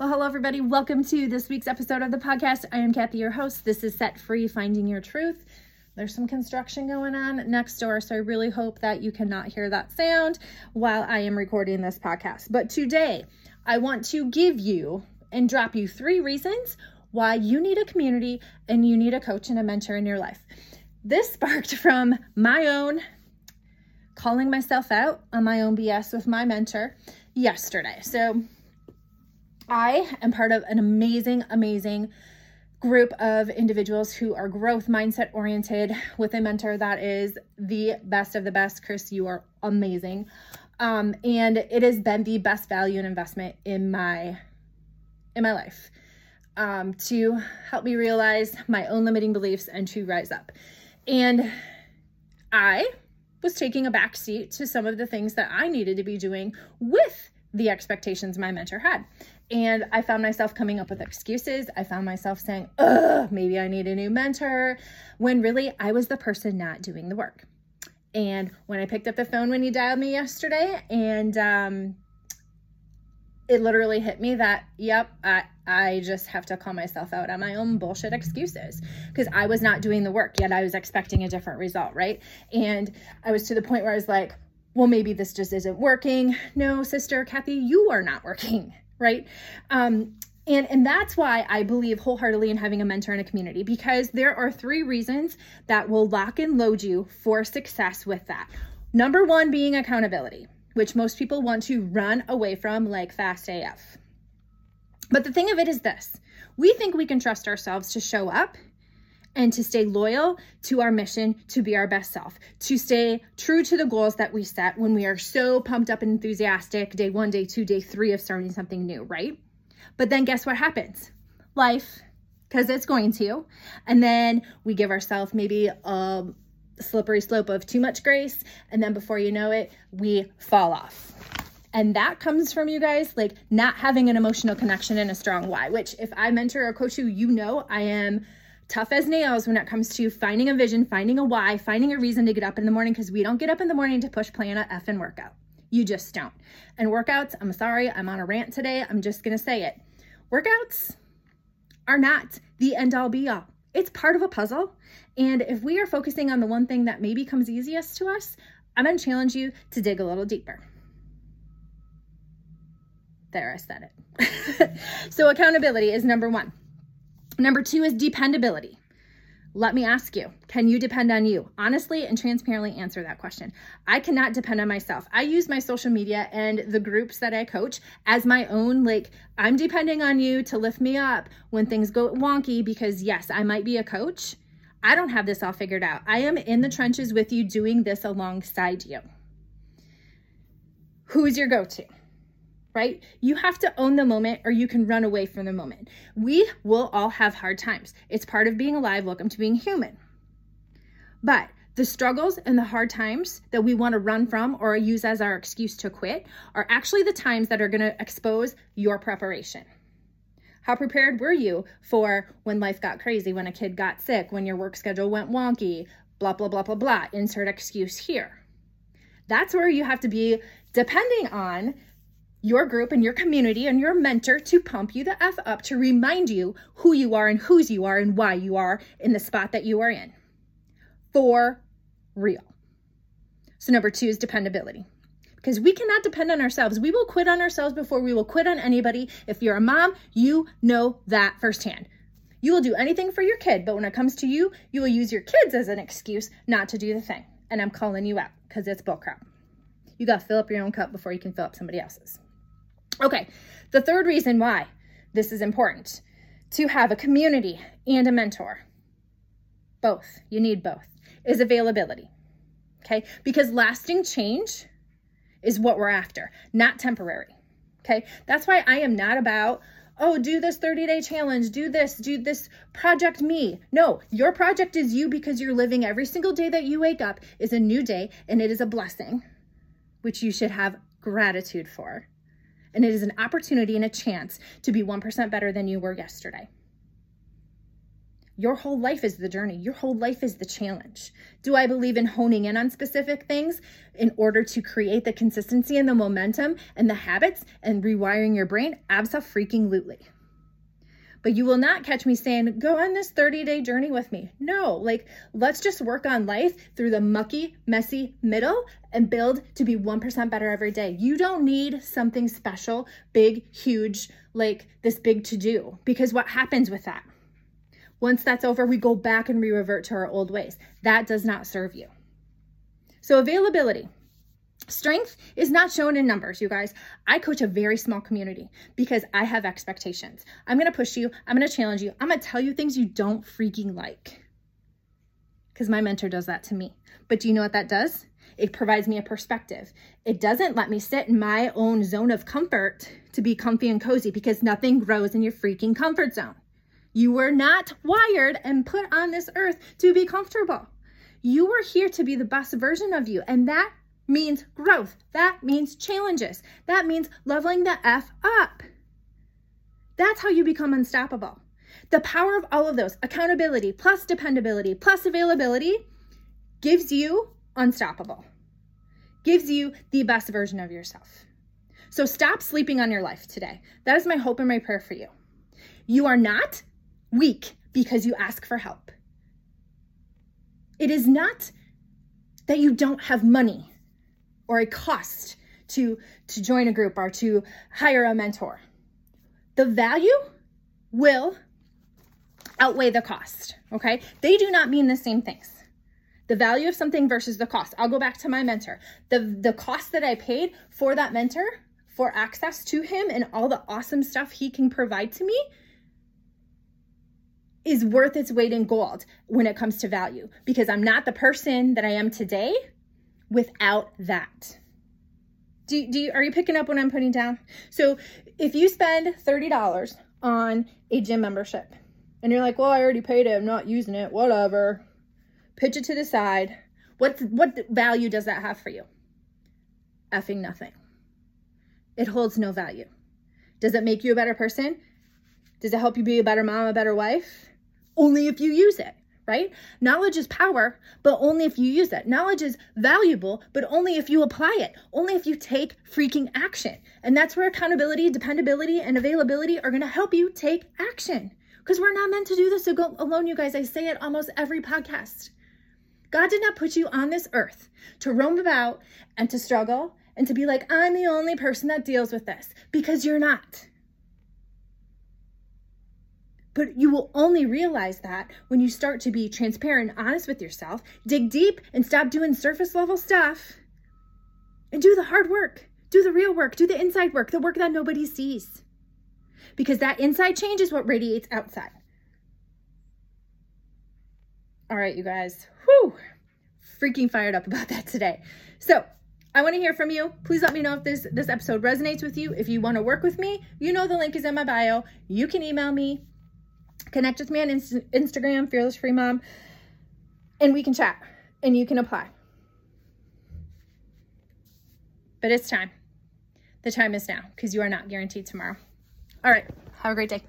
Well, hello, everybody. Welcome to this week's episode of the podcast. I am Cathy, your host. This is Set Free Finding Your Truth. There's some construction going on next door, so I really hope that you cannot hear that sound while I am recording this podcast. But today, I want to give you and drop you three reasons why you need a community and you need a coach and a mentor in your life. This sparked from my own calling myself out on my own BS with my mentor yesterday. So, I am part of an amazing, amazing group of individuals who are growth mindset oriented with a mentor that is the best of the best. Chris, you are amazing. Um, and it has been the best value and investment in my in my life um, to help me realize my own limiting beliefs and to rise up. And I was taking a back seat to some of the things that I needed to be doing with the expectations my mentor had. And I found myself coming up with excuses. I found myself saying, ugh, maybe I need a new mentor, when really I was the person not doing the work. And when I picked up the phone when he dialed me yesterday, and um, it literally hit me that, yep, I, I just have to call myself out on my own bullshit excuses because I was not doing the work, yet I was expecting a different result, right? And I was to the point where I was like, well, maybe this just isn't working. No, sister Cathy, you are not working right? Um, and, and that's why I believe wholeheartedly in having a mentor in a community because there are three reasons that will lock and load you for success with that. Number one being accountability, which most people want to run away from like fast AF. But the thing of it is this we think we can trust ourselves to show up and to stay loyal to our mission to be our best self, to stay true to the goals that we set when we are so pumped up and enthusiastic day one, day two, day three of starting something new, right? But then guess what happens? Life, because it's going to. And then we give ourselves maybe a slippery slope of too much grace. And then before you know it, we fall off. And that comes from you guys, like not having an emotional connection and a strong why, which if I mentor or coach you, you know I am tough as nails when it comes to finding a vision, finding a why, finding a reason to get up in the morning because we don't get up in the morning to push plan a effing workout. You just don't. And workouts, I'm sorry, I'm on a rant today. I'm just going to say it. Workouts are not the end all be all. It's part of a puzzle. And if we are focusing on the one thing that maybe comes easiest to us, I'm going to challenge you to dig a little deeper. There, I said it. so, accountability is number one. Number two is dependability. Let me ask you, can you depend on you? Honestly and transparently answer that question. I cannot depend on myself. I use my social media and the groups that I coach as my own, like, I'm depending on you to lift me up when things go wonky because, yes, I might be a coach. I don't have this all figured out. I am in the trenches with you doing this alongside you. Who's your go to? Right? You have to own the moment or you can run away from the moment. We will all have hard times. It's part of being alive. Welcome to being human. But the struggles and the hard times that we want to run from or use as our excuse to quit are actually the times that are going to expose your preparation. How prepared were you for when life got crazy, when a kid got sick, when your work schedule went wonky, blah, blah, blah, blah, blah. Insert excuse here. That's where you have to be depending on your group and your community and your mentor to pump you the F up to remind you who you are and whose you are and why you are in the spot that you are in. For real. So, number two is dependability. Because we cannot depend on ourselves. We will quit on ourselves before we will quit on anybody. If you're a mom, you know that firsthand. You will do anything for your kid, but when it comes to you, you will use your kids as an excuse not to do the thing. And I'm calling you out because it's bullcrap. You got to fill up your own cup before you can fill up somebody else's. Okay, the third reason why this is important to have a community and a mentor. Both, you need both, is availability. Okay, because lasting change is what we're after, not temporary. Okay, that's why I am not about, oh, do this 30 day challenge, do this, do this project me. No, your project is you because you're living every single day that you wake up is a new day and it is a blessing, which you should have gratitude for and it is an opportunity and a chance to be 1% better than you were yesterday. Your whole life is the journey. Your whole life is the challenge. Do I believe in honing in on specific things in order to create the consistency and the momentum and the habits and rewiring your brain? Absolutely. But you will not catch me saying, go on this 30 day journey with me. No, like, let's just work on life through the mucky, messy middle and build to be 1% better every day. You don't need something special, big, huge, like this big to do. Because what happens with that? Once that's over, we go back and we revert to our old ways. That does not serve you. So, availability. Strength is not shown in numbers, you guys. I coach a very small community because I have expectations. I'm going to push you, I'm going to challenge you, I'm going to tell you things you don't freaking like. Because my mentor does that to me. But do you know what that does? It provides me a perspective. It doesn't let me sit in my own zone of comfort to be comfy and cozy because nothing grows in your freaking comfort zone. You were not wired and put on this earth to be comfortable. You were here to be the best version of you, and that means growth. That means challenges. That means leveling the F up. That's how you become unstoppable. The power of all of those accountability plus dependability plus availability gives you unstoppable, gives you the best version of yourself. So stop sleeping on your life today. That is my hope and my prayer for you. You are not weak because you ask for help. It is not that you don't have money or a cost to to join a group or to hire a mentor. The value will outweigh the cost, okay? They do not mean the same things. The value of something versus the cost. I'll go back to my mentor. The the cost that I paid for that mentor for access to him and all the awesome stuff he can provide to me is worth its weight in gold when it comes to value because I'm not the person that I am today without that. Do, do you, are you picking up what I'm putting down? So if you spend $30 on a gym membership and you're like, well, I already paid it, I'm not using it, whatever. Pitch it to the side. What, what value does that have for you? Effing nothing. It holds no value. Does it make you a better person? Does it help you be a better mom, a better wife? Only if you use it right? Knowledge is power, but only if you use it. Knowledge is valuable, but only if you apply it, only if you take freaking action. And that's where accountability, dependability, and availability are to help you take action. Because we're not meant to do this alone, you guys. I say it almost every podcast. God did not put you on this earth to roam about and to struggle and to be like, I'm the only person that deals with this, because you're not. But you will only realize that when you start to be transparent and honest with yourself, dig deep and stop doing surface level stuff and do the hard work. Do the real work, do the inside work, the work that nobody sees. Because that inside change is what radiates outside. All right, you guys. Whew. Freaking fired up about that today. So, I want to hear from you. Please let me know if this this episode resonates with you. If you want to work with me, you know the link is in my bio. You can email me Connect with me on Inst- Instagram, Fearless Free Mom, and we can chat and you can apply. But it's time. The time is now because you are not guaranteed tomorrow. All right. Have a great day.